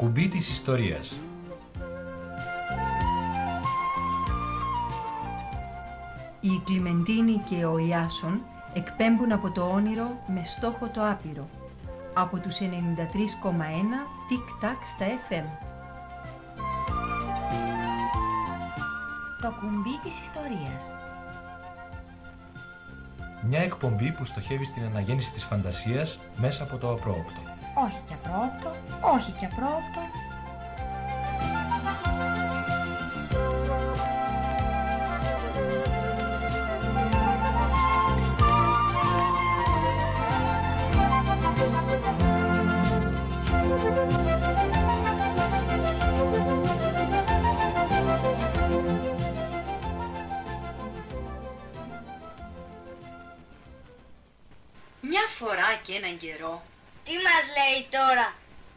Το κουμπί της ιστορίας. Η Κλιμεντίνη και ο Ιάσον εκπέμπουν από το όνειρο με στόχο το άπειρο. Από τους 93,1 τικ-τακ στα FM. Το κουμπί της ιστορίας. Μια εκπομπή που στοχεύει στην αναγέννηση της φαντασίας μέσα από το απρόοπτο. Όχι και απρόοπτο, όχι και απρόοπτο. Μια φορά και έναν καιρό Τι μας λέει τώρα;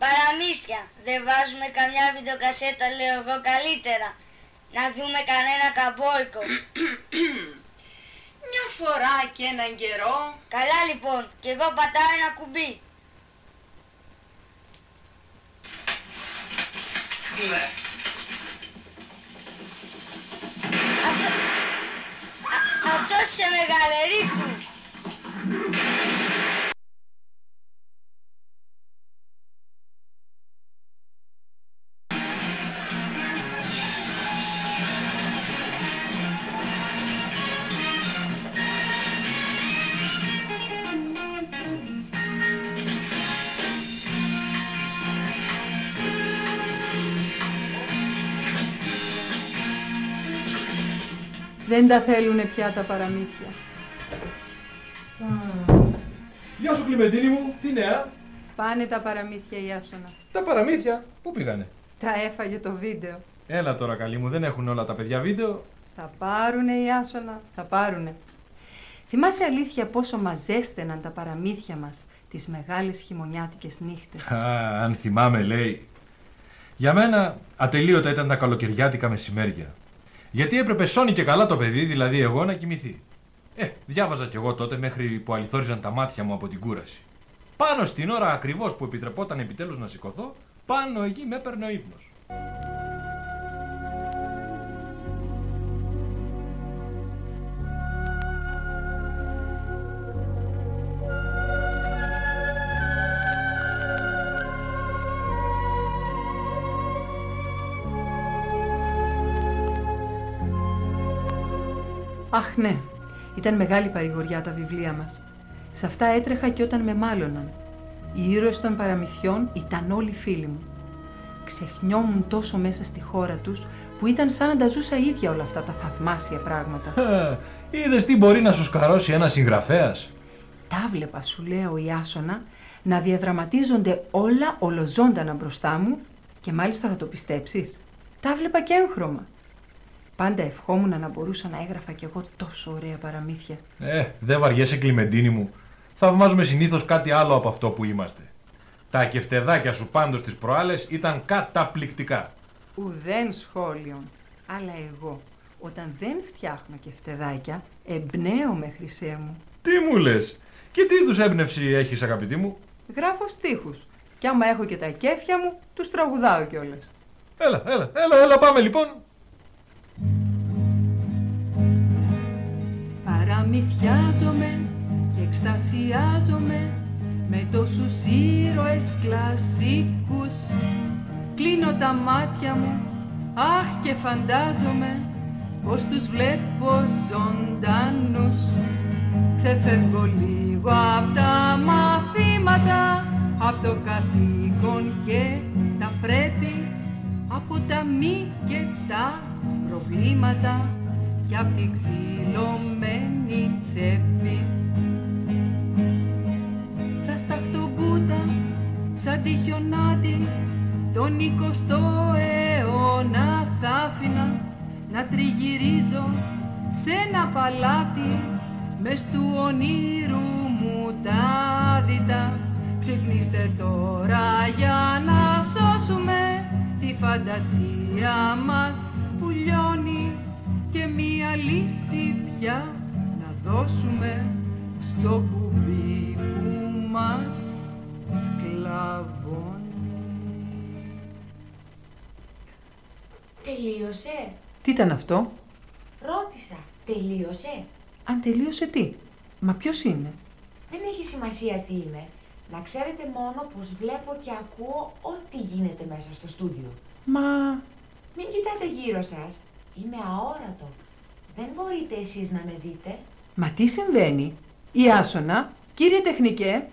Παραμύθια. Δεν βάζουμε καμιά βιντεοκασέτα λέω εγώ καλύτερα. Να δούμε κανένα καμπόικο. Μια φορά και έναν καιρό Καλά λοιπόν. Και εγώ πατάω ένα κουμπί. Αυτό... Α, αυτός σε μεγάλε ρίχτου. Δεν τα θέλουνε πια τα παραμύθια. Γεια σου Κλιμεντίνη μου, τι νέα; Πάνε τα παραμύθια Ιάσονα. Τα παραμύθια, πού πήγανε; Τα έφαγε το βίντεο. Έλα τώρα καλή μου, δεν έχουν όλα τα παιδιά βίντεο; Θα πάρουνε Ιάσονα, θα πάρουνε. Θυμάσαι αλήθεια πόσο μαζέστεναν τα παραμύθια μας τις μεγάλες χειμωνιάτικες νύχτες; Α, αν θυμάμαι λέει. Για μένα ατελείωτα ήταν τα καλοκαιριάτικα μεσημέρια. Γιατί έπρεπε σώνει και καλά το παιδί, δηλαδή εγώ, να κοιμηθεί. Ε, διάβαζα κι εγώ τότε μέχρι που αληθόριζαν τα μάτια μου από την κούραση. Πάνω στην ώρα ακριβώς που επιτρεπόταν επιτέλους να σηκωθώ, πάνω εκεί με έπαιρνε ο ύπνος. Ήταν μεγάλη παρηγοριά τα βιβλία μας. Σε αυτά έτρεχα και όταν με μάλωναν. Οι ήρωες των παραμυθιών ήταν όλοι φίλοι μου. Ξεχνιόμουν τόσο μέσα στη χώρα τους που ήταν σαν να τα ζούσα ίδια όλα αυτά τα θαυμάσια πράγματα. Είδες τι μπορεί να σου σκαρώσει ένας συγγραφέας; Τα βλέπα, σου λέω, Ιάσονα, να διαδραματίζονται όλα ολοζώντανα μπροστά μου και μάλιστα θα το πιστέψεις. Τα βλέπα και έγχρωμα. Πάντα ευχόμουν να μπορούσα να έγραφα κι εγώ τόσο ωραία παραμύθια. Ε, δεν βαριέσαι Κλιμεντίνη μου. Θαυμάζουμε συνήθως κάτι άλλο από αυτό που είμαστε. Τα κεφτεδάκια σου πάντως τις προάλλες ήταν καταπληκτικά. Ουδέν σχόλιον. Αλλά εγώ, όταν δεν φτιάχνω και φτεδάκια, εμπνέομαι, χρυσέ μου. Τι μου λες, και τι είδους έμπνευση έχεις αγαπητή μου; Γράφω στίχους. Κι άμα έχω και τα κέφια μου, τους τραγουδάω κιόλας. Έλα, έλα, έλα, έλα πάμε λοιπόν. Παραμυθιάζομαι και εκστασιάζομαι με τόσους ήρωες κλασσικούς Κλείνω τα μάτια μου, αχ και φαντάζομαι πως τους βλέπω ζωντανούς. Ξεφεύγω λίγο απ' τα μαθήματα, απ' το καθήκον και τα πρέπει από τα μη και τα προβλήματα και απ' τη ξυλωμένη τσέπη. Σα σταχτοπούτα, σαν τη χιονάτη, τον 20ο αιώνα θα άφηνα να τριγυρίζω σε ένα παλάτι μες του ονείρου μου τα δίτα. Ξυπνήστε τώρα για να σώσουμε τη φαντασία μας που λιώνει και μία λύση πια να δώσουμε στο κουμπί που μας σκλαβώνει. Τελείωσε; Τι ήταν αυτό; Ρώτησα. Τελείωσε; Αν τελείωσε τι; Μα ποιος είναι; Δεν έχει σημασία τι είναι. Να ξέρετε μόνο πως βλέπω και ακούω ό,τι γίνεται μέσα στο στούντιο. Μα... Μην κοιτάτε γύρω σας. Είμαι αόρατο. Δεν μπορείτε εσείς να με δείτε. Μα τι συμβαίνει; Η Άσονα, κύριε τεχνικέ.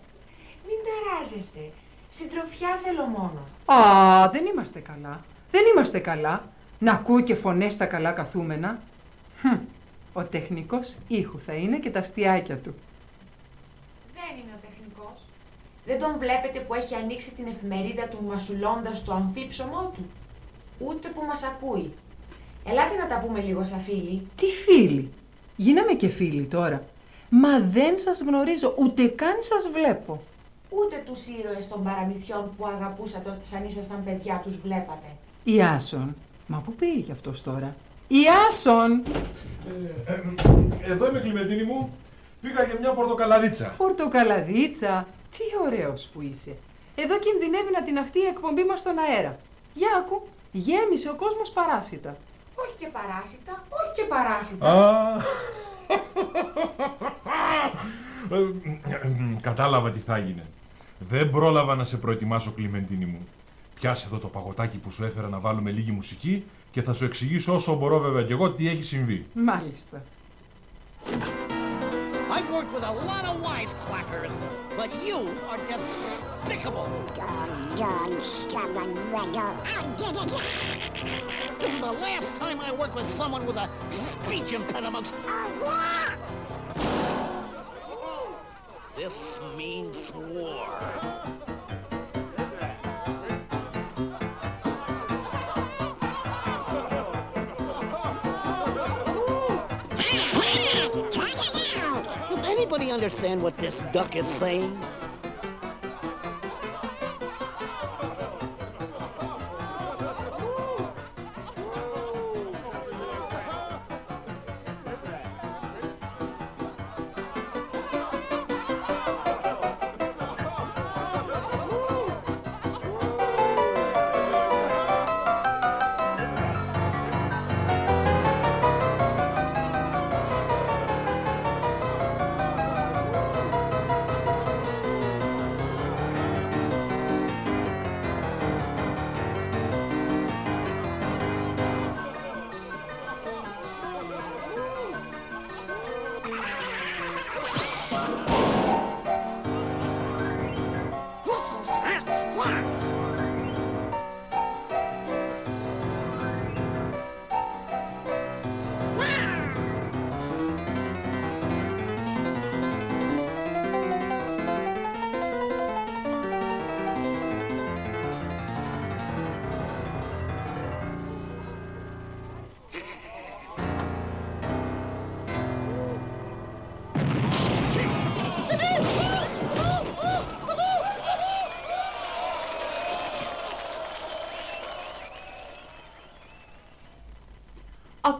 Μην ταράζεστε. Συντροφιά θέλω μόνο. Α, δεν είμαστε καλά. Δεν είμαστε καλά. Να ακούω και φωνές στα καλά καθούμενα. Χμ, ο τεχνικός ήχου θα είναι και τα αστιάκια του. Δεν είναι ο τεχνικός. Δεν τον βλέπετε που έχει ανοίξει την εφημερίδα του μασουλώντας το αμφίψωμό του. Ούτε που μας ακούει. Ελάτε να τα πούμε λίγο σαν φίλοι. Τι φίλοι; Γίναμε και φίλοι τώρα. Μα δεν σας γνωρίζω, ούτε καν σας βλέπω. Ούτε τους ήρωες των παραμυθιών που αγαπούσατε όταν σαν ήσασταν παιδιά τους βλέπατε. Η Άσον. Μα πού πήγε αυτός τώρα; Η Άσον. εδώ είμαι Κλιμεντίνη μου. Πήγα για μια πορτοκαλαδίτσα. Πορτοκαλαδίτσα; Τι ωραίος που είσαι. Εδώ κινδυνεύει να την αχτεί η εκπομπή μας στον αέρα. Για άκου. Γέμισε ο κόσμος παράσιτα. Όχι και παράσιτα, όχι και παράσιτα. Α, Ε, Κατάλαβα τι θα έγινε. Δεν πρόλαβα να σε προετοιμάσω, Κλιμεντίνη μου. Πιάσε εδώ το παγωτάκι που σου έφερα να βάλουμε λίγη μουσική και θα σου εξηγήσω όσο μπορώ βέβαια κι εγώ τι έχει συμβεί. Μάλιστα. I've worked with a lot of wisecrackers, but you are despicable. This is the last time I work with someone with a speech impediment. This means war. Does anybody understand what this duck is saying?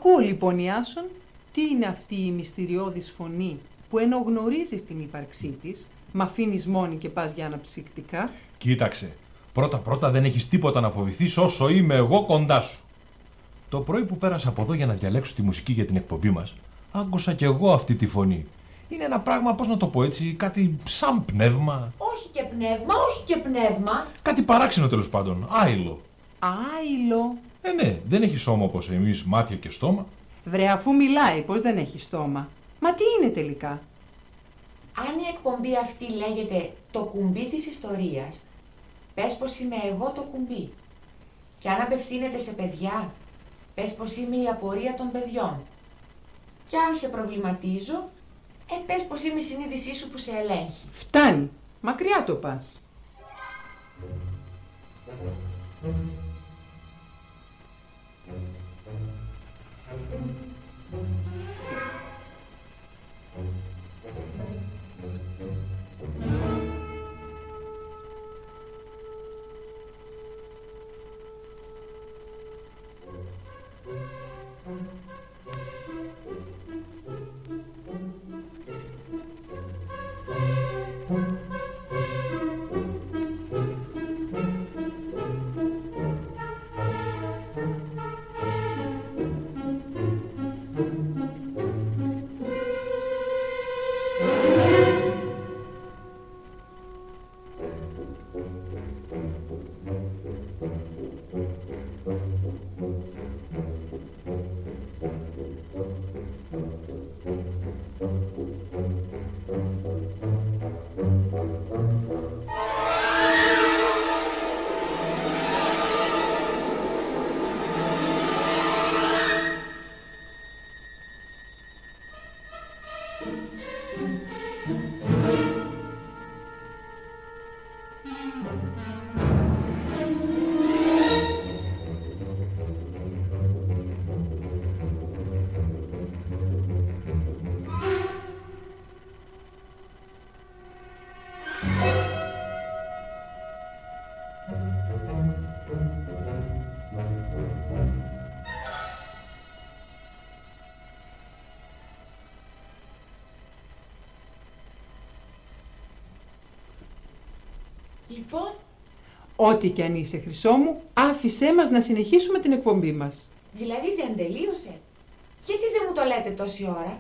Ακούω λοιπόν η Άσον τι είναι αυτή η μυστηριώδης φωνή που ενώ γνωρίζεις την ύπαρξή της, μ' αφήνεις μόνη και πας για αναψυκτικά; Κοίταξε. Πρώτα-πρώτα δεν έχεις τίποτα να φοβηθείς όσο είμαι εγώ κοντά σου. Το πρωί που πέρασα από εδώ για να διαλέξω τη μουσική για την εκπομπή μας, άκουσα κι εγώ αυτή τη φωνή. Είναι ένα πράγμα, πώς να το πω έτσι, κάτι σαν πνεύμα, Όχι και πνεύμα, όχι και πνεύμα. κάτι παράξενο τέλος πάντων, άειλο. Άιλο. Ε, ναι, δεν έχει σώμα όπως εμείς, μάτια και στόμα. Βρε αφού μιλάει πως δεν έχει στόμα; Μα τι είναι τελικά; Αν η εκπομπή αυτή λέγεται το κουμπί της ιστορίας, πες πως είμαι εγώ το κουμπί. Και αν απευθύνεται σε παιδιά, πες πως είμαι η απορία των παιδιών. Και αν σε προβληματίζω, ε, πες πως είμαι η συνείδησή σου που σε ελέγχει. Φτάνει. Μακριά το πας. Λοιπόν, Ό,τι και αν είσαι χρυσό μου, άφησέ μας να συνεχίσουμε την εκπομπή μας. δηλαδή δεν τελείωσε. Γιατί δεν μου το λέτε τόση ώρα;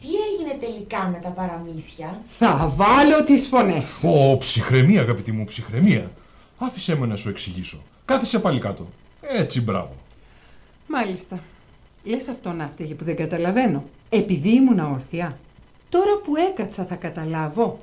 Τι έγινε τελικά με τα παραμύθια; Θα βάλω τις φωνές. Ω, ψυχραιμία, αγαπητή μου, ψυχραιμία. Άφησέ με να σου εξηγήσω. Κάθισε πάλι κάτω. Έτσι, μπράβο. Μάλιστα. Λες αυτό να φταίγει που δεν καταλαβαίνω. Επειδή ήμουν όρθια. Τώρα που έκατσα θα καταλάβω.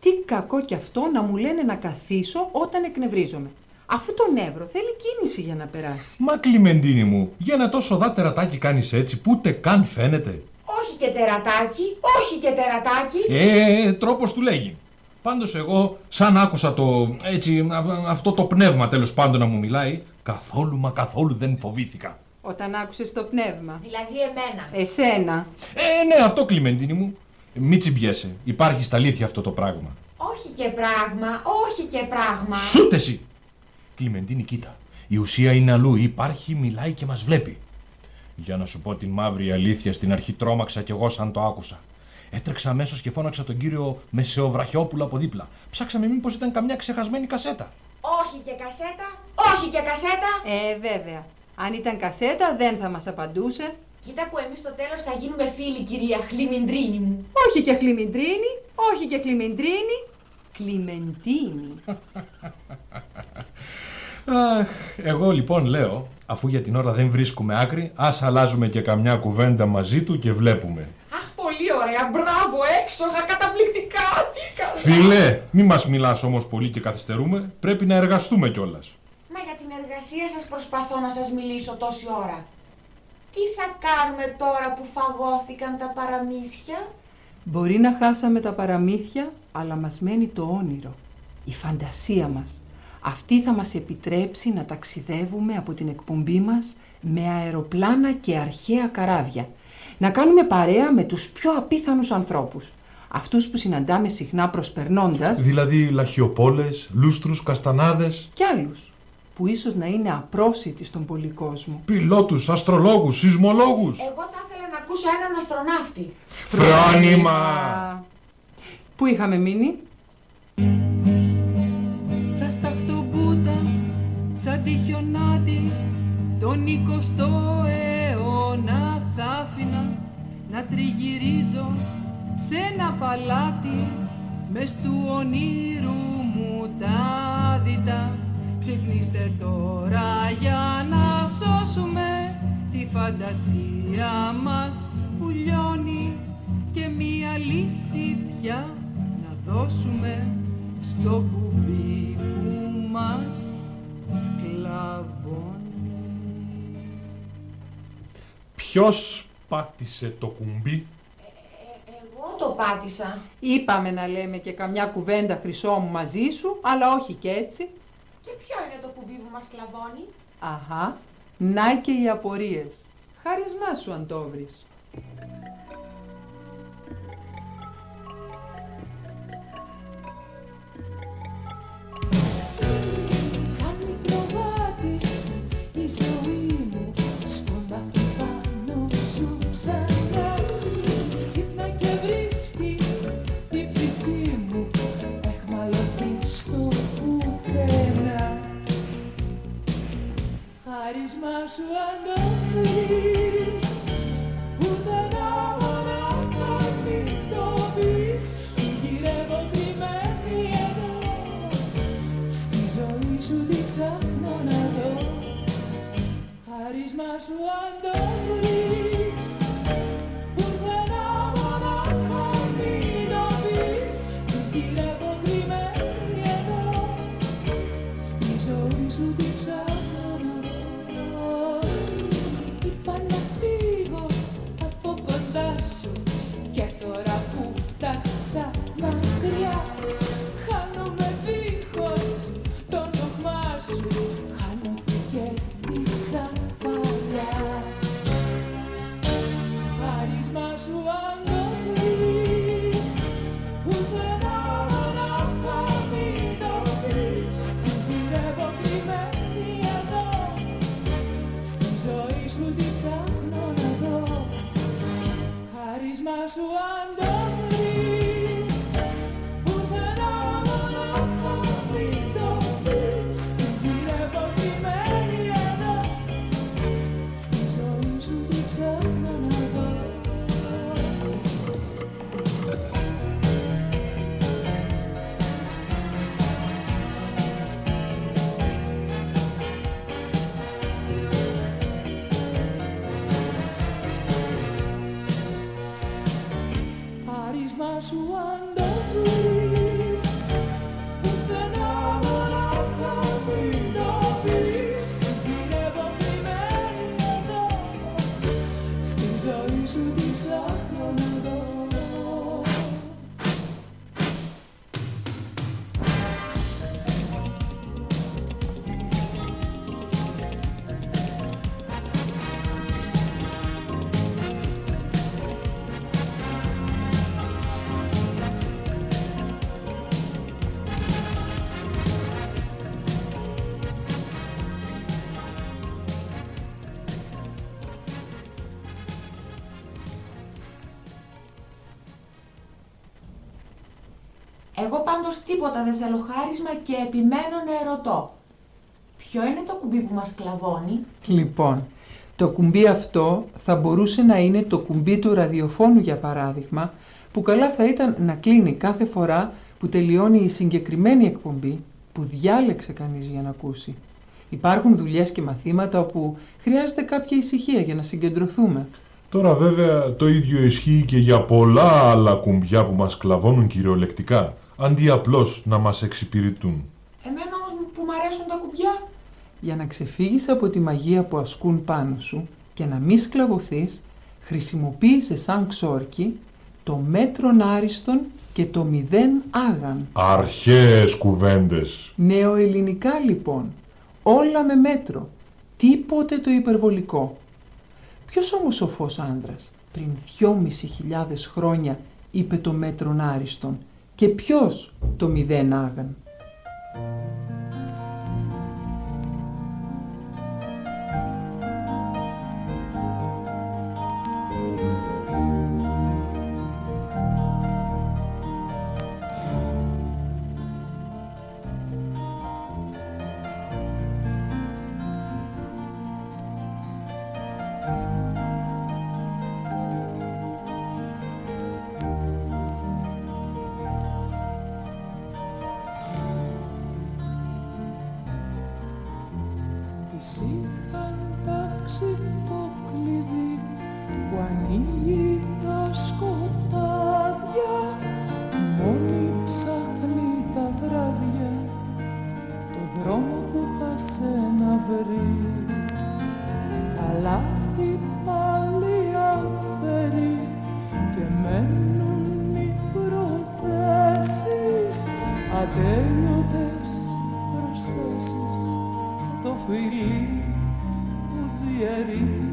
Τι κακό κι αυτό να μου λένε να καθίσω όταν εκνευρίζομαι. Αφού το νεύρο θέλει κίνηση για να περάσει. Μα Κλιμεντίνη μου, για ένα τόσο δάτερατάκι κάνεις έτσι που ούτε καν φαίνεται. Όχι και τερατάκι, όχι και τερατάκι. Ε, τρόπος του λέγει. Πάντως εγώ, σαν άκουσα το, έτσι, α- αυτό το πνεύμα τέλος πάντων να μου μιλάει, καθόλου μα καθόλου δεν φοβήθηκα. Όταν άκουσες το πνεύμα. Δηλαδή εμένα. Εσένα. Ε, ναι, αυτό Κλιμεντίνη μου. Μη τσιμπιέσαι. Υπάρχει στα αλήθεια αυτό το πράγμα. Όχι και πράγμα, όχι και πράγμα. Σούτε εσύ! Κλιμεντίνη, κοίτα. Η ουσία είναι αλλού. Υπάρχει, μιλάει και μας βλέπει. Για να σου πω την μαύρη αλήθεια, στην αρχή τρόμαξα κι εγώ σαν το άκουσα. Έτρεξα αμέσως και φώναξα τον κύριο Μεσεοβραχιόπουλο από δίπλα. Ψάξαμε μήπως ήταν καμιά ξεχασμένη κασέτα. Όχι και κασέτα, όχι και κασέτα. Ε, βέβαια. Αν ήταν κασέτα δεν θα μας απαντούσε. Κοίτα που εμείς στο τέλος θα γίνουμε φίλοι, κυρία Χλιμιντρίνη μου. Όχι και χλιμιντρίνη, όχι και κλιμιντρίνη. Κλιμεντίνη. Αχ, εγώ λοιπόν λέω, αφού για την ώρα δεν βρίσκουμε άκρη, ας αλλάζουμε και καμιά κουβέντα μαζί του και βλέπουμε. Αχ, πολύ ωραία, μπράβο, έξοχα, καταπληκτικά, τι καλά. Φίλε, μη μας μιλάς όμως πολύ και καθυστερούμε, πρέπει να εργαστούμε κιόλας. Μα για την εργασία σας προσπαθώ να σας μιλήσω τόση ώρα. Τι θα κάνουμε τώρα που φαγώθηκαν τα παραμύθια; Μπορεί να χάσαμε τα παραμύθια, αλλά μας μένει το όνειρο, η φαντασία μας. Αυτή θα μας επιτρέψει να ταξιδεύουμε από την εκπομπή μας με αεροπλάνα και αρχαία καράβια. Να κάνουμε παρέα με τους πιο απίθανους ανθρώπους. Αυτούς που συναντάμε συχνά προσπερνώντας Δηλαδή λαχιοπόλες, λούστρους, καστανάδες, και άλλους που ίσως να είναι απρόσιτοι στον πολυκόσμο. πιλότους, αστρολόγους, σεισμολόγους. Εγώ θα ήθελα να ακούσω έναν αστροναύτη. Φρόνημα! Πού είχαμε μείνει; Σα σταχτοπούτα, σαν τη χιονάτη, τον 20ο αιώνα θα άφηνα να τριγυρίζω σε ένα παλάτι μες του ονείρου μου τα δίτα. Ξυπνήστε τώρα για να σώσουμε τη φαντασία μας που λιώνει και μία λύση πια να δώσουμε στο κουμπί που μας σκλαβώνει. Ποιος πάτησε το κουμπί; Εγώ το πάτησα. Είπαμε να λέμε και καμιά κουβέντα χρυσό μου μαζί σου, αλλά όχι και έτσι. Και ποιο είναι το κουμπί που μας κλαβώνει; Αχα, να και οι απορίες. Χάρισμά σου αν το βρεις. Σου τι ψάχνω να δω Χάρισμά σου αν πάντως τίποτα δεν θέλω χάρισμα και επιμένω να ερωτώ. Ποιο είναι το κουμπί που μας κλαβώνει; Λοιπόν, το κουμπί αυτό θα μπορούσε να είναι το κουμπί του ραδιοφώνου για παράδειγμα, που καλά θα ήταν να κλείνει κάθε φορά που τελειώνει η συγκεκριμένη εκπομπή που διάλεξε κανείς για να ακούσει. Υπάρχουν δουλειές και μαθήματα όπου χρειάζεται κάποια ησυχία για να συγκεντρωθούμε. Τώρα βέβαια το ίδιο ισχύει και για πολλά άλλα κουμπιά που μας κλαβώνουν κυριολεκτικά, αντί απλώς να μας εξυπηρετούν. Εμένα όμως που μου αρέσουν τα κουμπιά. Για να ξεφύγεις από τη μαγεία που ασκούν πάνω σου και να μη σκλαβωθείς, χρησιμοποίησε σαν ξόρκι το μέτρον άριστον και το μηδέν άγαν. Αρχαίες κουβέντες. Νεοελληνικά λοιπόν, όλα με μέτρο, τίποτε το υπερβολικό. Ποιος όμως σοφός άνδρας πριν δυόμισι χιλιάδες χρόνια είπε το μέτρον άριστον; Και ποιος το μηδέν άγαν. Το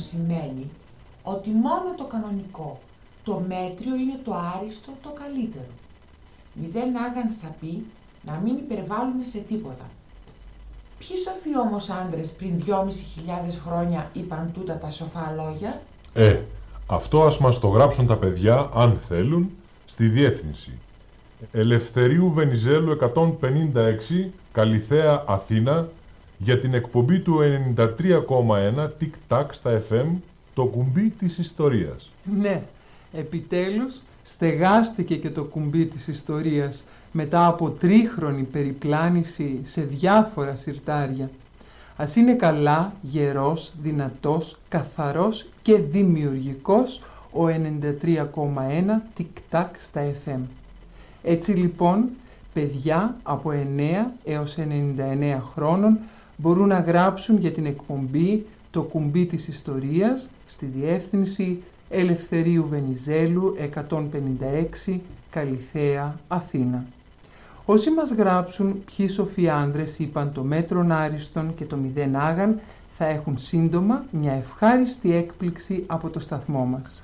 σημαίνει ότι μόνο το κανονικό, το μέτριο είναι το άριστο, το καλύτερο. Μηδέν άγαν θα πει να μην υπερβάλλουμε σε τίποτα. Ποιοι σοφοί όμως άντρες πριν δυόμισι χιλιάδες χρόνια είπαν τούτα τα σοφά λόγια; Ε, αυτό ας μας το γράψουν τα παιδιά, αν θέλουν, στη διεύθυνση. Ελευθερίου Βενιζέλου 156, Καλιθέα, Αθήνα, για την εκπομπή του 93,1 Tic-Tac στα FM, το κουμπί της ιστορίας. Ναι, επιτέλους στεγάστηκε και το κουμπί της ιστορίας μετά από τρίχρονη περιπλάνηση σε διάφορα συρτάρια. Ας είναι καλά, γερός, δυνατός, καθαρός και δημιουργικός ο 93,1 Tic-Tac στα FM. Έτσι λοιπόν, παιδιά από 9 έως 99 χρόνων μπορούν να γράψουν για την εκπομπή «Το κουμπί της ιστορίας» στη διεύθυνση Ελευθερίου Βενιζέλου 156 Καλιθέα, Αθήνα. Όσοι μας γράψουν ποιοι σοφοί άντρες είπαν το μέτρον άριστον και το μηδέν άγαν θα έχουν σύντομα μια ευχάριστη έκπληξη από το σταθμό μας.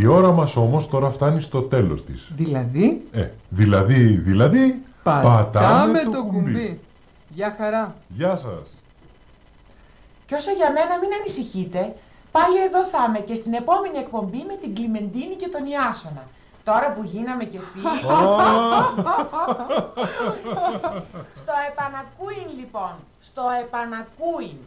Η ώρα μας όμως τώρα φτάνει στο τέλος της. Δηλαδή, Ε, δηλαδή, δηλαδή, πατάμε, το κουμπί. Γεια χαρά. Γεια σας. Και όσο για μένα μην ανησυχείτε, πάλι εδώ θα είμαι και στην επόμενη εκπομπή με την Κλιμεντίνη και τον Ιάσονα. Τώρα που γίναμε και φίλοι. στο επανακούιν λοιπόν. Στο επανακούιν.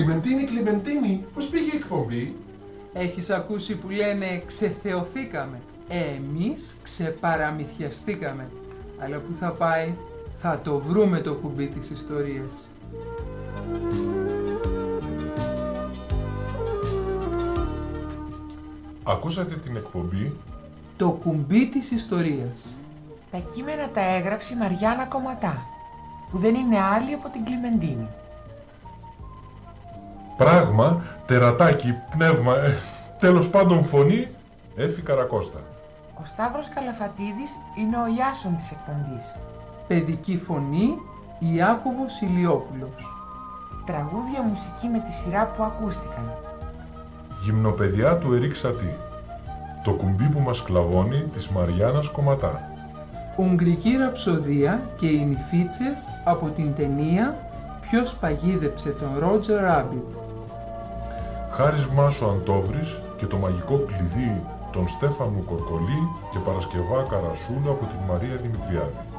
Κλιμεντίνη, Κλιμεντίνη, πώς πήγε η εκπομπή; Έχεις ακούσει που λένε ξεθεωθήκαμε. Εμείς ξεπαραμυθιαστήκαμε. Αλλά που θα πάει, θα το βρούμε το κουμπί της ιστορίας. Ακούσατε την εκπομπή; Το κουμπί της ιστορίας. Τα κείμενα τα έγραψε η Μαριάννα Κομματά, που δεν είναι άλλη από την Κλιμεντίνη. Πράγμα, τερατάκι, πνεύμα, ε, τέλος πάντων φωνή, Έφη Καρακώστα. Ο Σταύρος Καλαφατίδης είναι ο Ιάσον της εκπομπής. Παιδική φωνή Ιάκωβος Ηλιόπουλος. Τραγούδια μουσική με τη σειρά που ακούστηκαν. Γυμνοπαιδιά του Ερίκ Σατή. Το κουμπί που μας κλαβώνει της Μαριάννας Κομματά. Ουγγρική ραψοδία και οι νηφίτσες από την ταινία «Ποιος παγίδεψε τον Ρότζερ Ράμπιτ». Χάρης Μάσο Αντόβρης και το μαγικό κλειδί των Στέφανου Κορκολί και Παρασκευά Καρασούλου από την Μαρία Δημητριάδη.